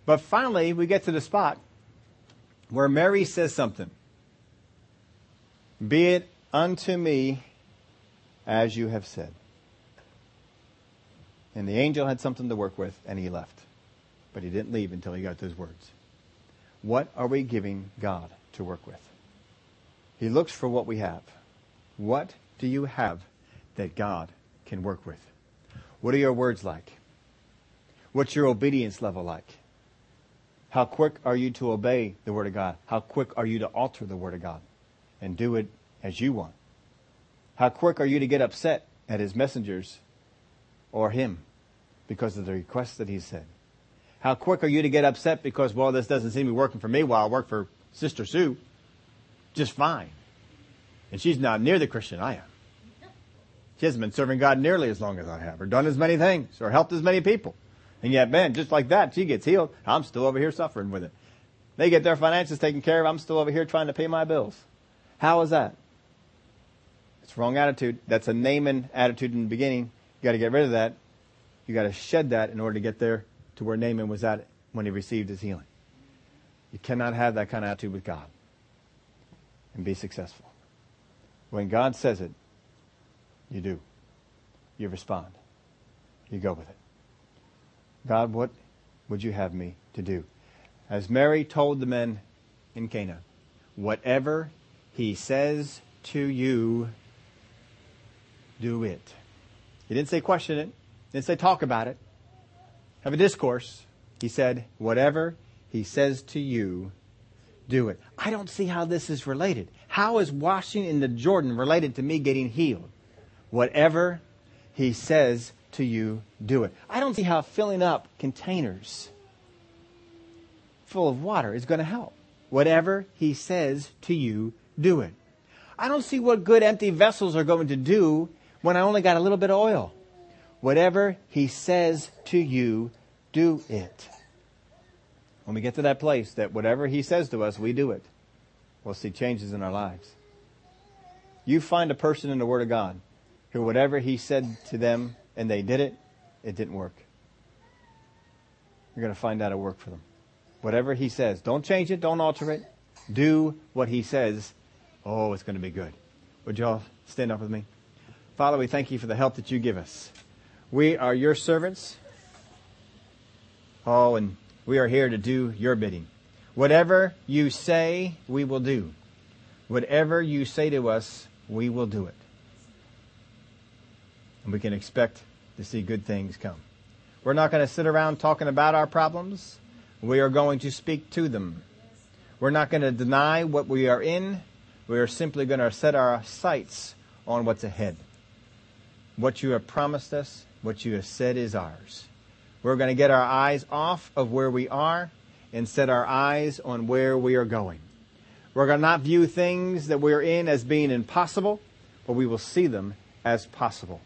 But finally, we get to the spot where Mary says something. Be it unto me as you have said. And the angel had something to work with, and he left. But he didn't leave until he got those words. What are we giving God to work with? He looks for what we have. What do you have that God can work with? What are your words like? What's your obedience level like? How quick are you to obey the Word of God? How quick are you to alter the Word of God and do it as you want? How quick are you to get upset at His messengers or Him because of the requests that He said? How quick are you to get upset because, well, this doesn't seem to be working for me while I work for Sister Sue just fine. And she's not near the Christian I am. She hasn't been serving God nearly as long as I have, or done as many things, or helped as many people. And yet, man, just like that, she gets healed. I'm still over here suffering with it. They get their finances taken care of. I'm still over here trying to pay my bills. How is that? It's wrong attitude. That's a Naaman attitude in the beginning. You got to get rid of that. You got to shed that in order to get there to where Naaman was at when he received his healing. You cannot have that kind of attitude with God and be successful. When God says it, you do. You respond. You go with it. God, what would you have me to do? As Mary told the men in Cana, whatever he says to you, do it. He didn't say question it. He didn't say talk about it. Have a discourse. He said, whatever he says to you, do it. I don't see how this is related. How is washing in the Jordan related to me getting healed? Whatever he says to you, do it. I don't see how filling up containers full of water is going to help. Whatever he says to you, do it. I don't see what good empty vessels are going to do when I only got a little bit of oil. Whatever he says to you, do it. When we get to that place that whatever He says to us, we do it, we'll see changes in our lives. You find a person in the Word of God who whatever He said to them and they did it, it didn't work. You're going to find out it worked for them. Whatever He says, don't change it, don't alter it. Do what He says. Oh, it's going to be good. Would you all stand up with me? Father, we thank you for the help that you give us. We are your servants. Oh, and we are here to do your bidding. Whatever you say, we will do. Whatever you say to us, we will do it. And we can expect to see good things come. We're not going to sit around talking about our problems. We are going to speak to them. We're not going to deny what we are in. We are simply going to set our sights on what's ahead. What you have promised us, what you have said is ours. We're going to get our eyes off of where we are and set our eyes on where we are going. We're going to not view things that we're in as being impossible, but we will see them as possible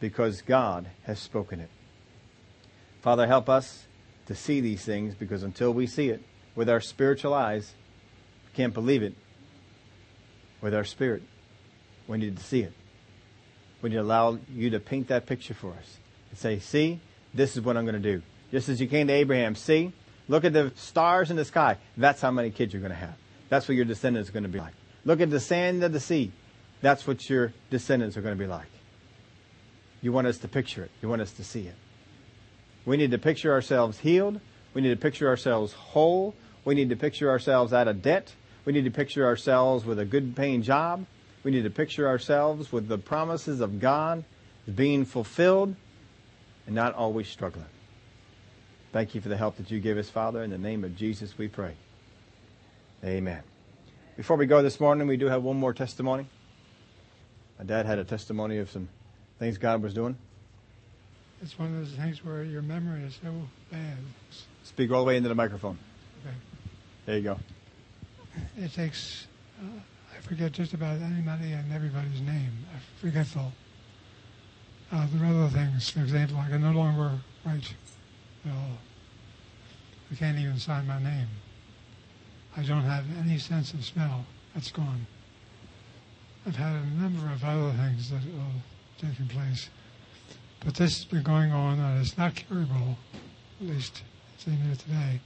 because God has spoken it. Father, help us to see these things because until we see it with our spiritual eyes, we can't believe it with our spirit. We need to see it. We need to allow you to paint that picture for us and say, see, this is what I'm going to do. Just as you came to Abraham, see, look at the stars in the sky. That's how many kids you're going to have. That's what your descendants are going to be like. Look at the sand of the sea. That's what your descendants are going to be like. You want us to picture it. You want us to see it. We need to picture ourselves healed. We need to picture ourselves whole. We need to picture ourselves out of debt. We need to picture ourselves with a good paying job. We need to picture ourselves with the promises of God being fulfilled and not always struggling. Thank you for the help that you give us, Father. In the name of Jesus, we pray. Amen. Before we go this morning, we do have one more testimony. My dad had a testimony of some things God was doing. It's one of those things where your memory is so bad. Speak all the way into the microphone. Okay. There you go. It takes, uh, I forget just about anybody and everybody's name. I'm forgetful. Uh, there are other things, for example, I can no longer write well, I can't even sign my name. I don't have any sense of smell. That's gone. I've had a number of other things that have taken place. But this has been going on and it's not curable, at least in here today.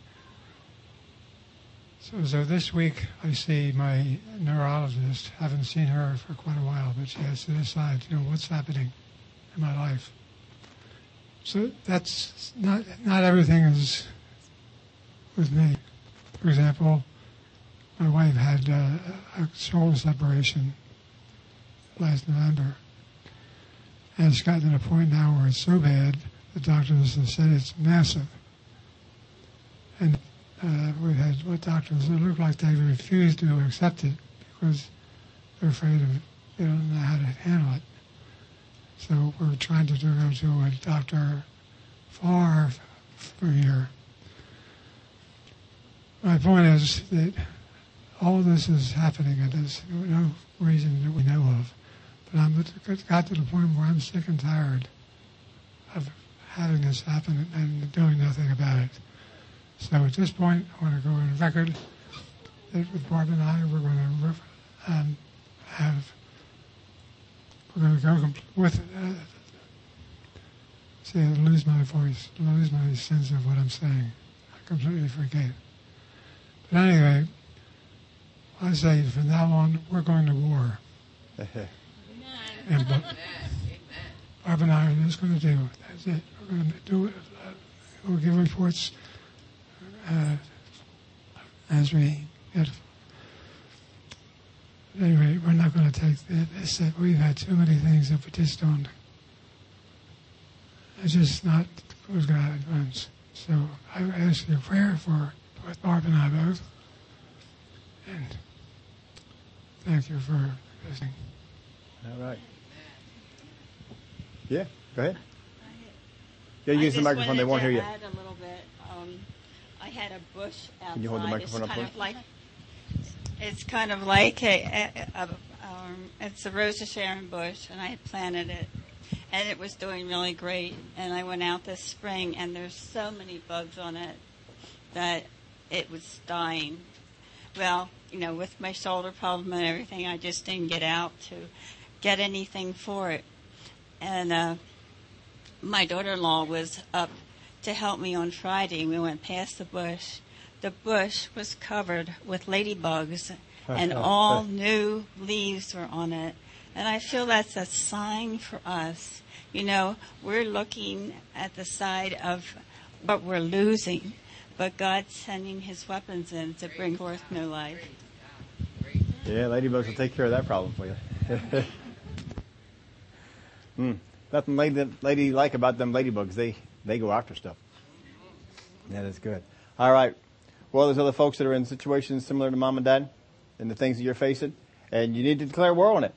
So, so this week I see my neurologist. haven't seen her for quite a while, but she has to decide, you know, what's happening in my life. So that's not not everything is with me. For example, my wife had uh, a shoulder separation last November, and it's gotten to the point now where it's so bad the doctors have said it's massive. And uh, we've had what doctors that look like they refuse to accept it because they're afraid of it. they don't know how to handle it. So we're trying to go to a doctor far from here. My point is that all this is happening and there's no reason that we know of. But I'm got to the point where I'm sick and tired of having this happen and doing nothing about it. So at this point, I want to go on record that with Barb and I, we're going to um, have we're going to go with uh, see, I lose my voice, lose my sense of what I'm saying. I completely forget. But anyway, I say from now on, we're going to war. and but, Barb and I are just going to do it. That's it. We're going to do it. We'll give reports uh, as we get anyway, we're not going to take this. We've had too many things that we just don't. It's just not what God wants. So I ask you your prayer for both Barb and I both. And thank you for listening. All right. Yeah, go ahead. Yeah, use the microphone. They won't hear you. Add a little bit. Um, I had a bush outside. Can you hold the microphone it's up, kind please? of like it's kind of like a, a, a um, it's a Rose of Sharon bush, and I had planted it, and it was doing really great. And I went out this spring, and there's so many bugs on it that it was dying. Well, you know, with my shoulder problem and everything, I just didn't get out to get anything for it. And uh, my daughter-in-law was up to help me on Friday. We went past the bush. The bush was covered with ladybugs, and all new leaves were on it. And I feel that's a sign for us. You know, we're looking at the side of what we're losing, but God's sending His weapons in to bring forth new life. Yeah, ladybugs will take care of that problem for you. hmm. Nothing lady, lady like about them ladybugs. They they go after stuff. Yeah, that's good. All right. Well, there's other folks that are in situations similar to mom and dad and the things that you're facing, and you need to declare war on it.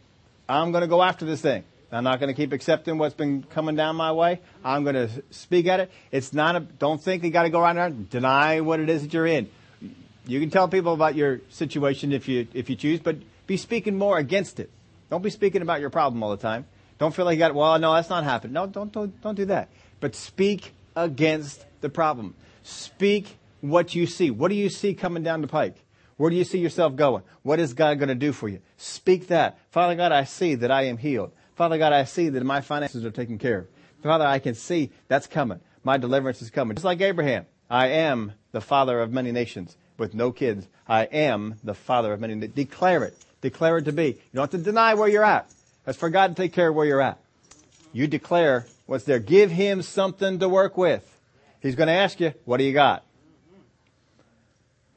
I'm going to go after this thing. I'm not going to keep accepting what's been coming down my way. I'm going to speak at it. It's not a, don't think you got to go around and deny what it is that you're in. You can tell people about your situation if you, if you choose, but be speaking more against it. Don't be speaking about your problem all the time. Don't feel like you got, well, no, that's not happening. No, don't, don't, don't do that. But speak against the problem. Speak what you see. What do you see coming down the pike? Where do you see yourself going? What is God going to do for you? Speak that. Father God, I see that I am healed. Father God, I see that my finances are taken care of. Father, I can see that's coming. My deliverance is coming. Just like Abraham, I am the father of many nations with no kids. I am the father of many. Declare it. Declare it to be. You don't have to deny where you're at. That's for God to take care of where you're at. You declare what's there. Give him something to work with. He's going to ask you, what do you got?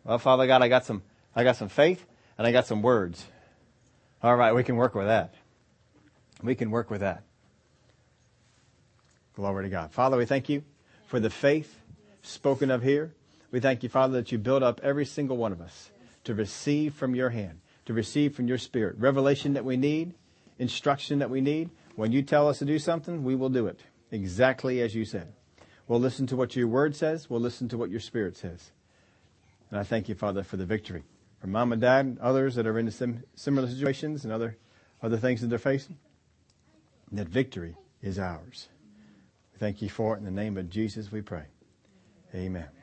Well, Father God, I got some, I got some faith and I got some words. All right, we can work with that. We can work with that. Glory to God. Father, we thank you for the faith spoken of here. We thank you, Father, that you build up every single one of us to receive from your hand, to receive from your spirit. Revelation that we need, instruction that we need. When you tell us to do something, we will do it exactly as you said. We'll listen to what your word says. We'll listen to what your spirit says. And I thank you, Father, for the victory. For mom and dad and others that are in sim- similar situations and other, other things that they're facing, that victory is ours. We thank you for it. In the name of Jesus, we pray. Amen.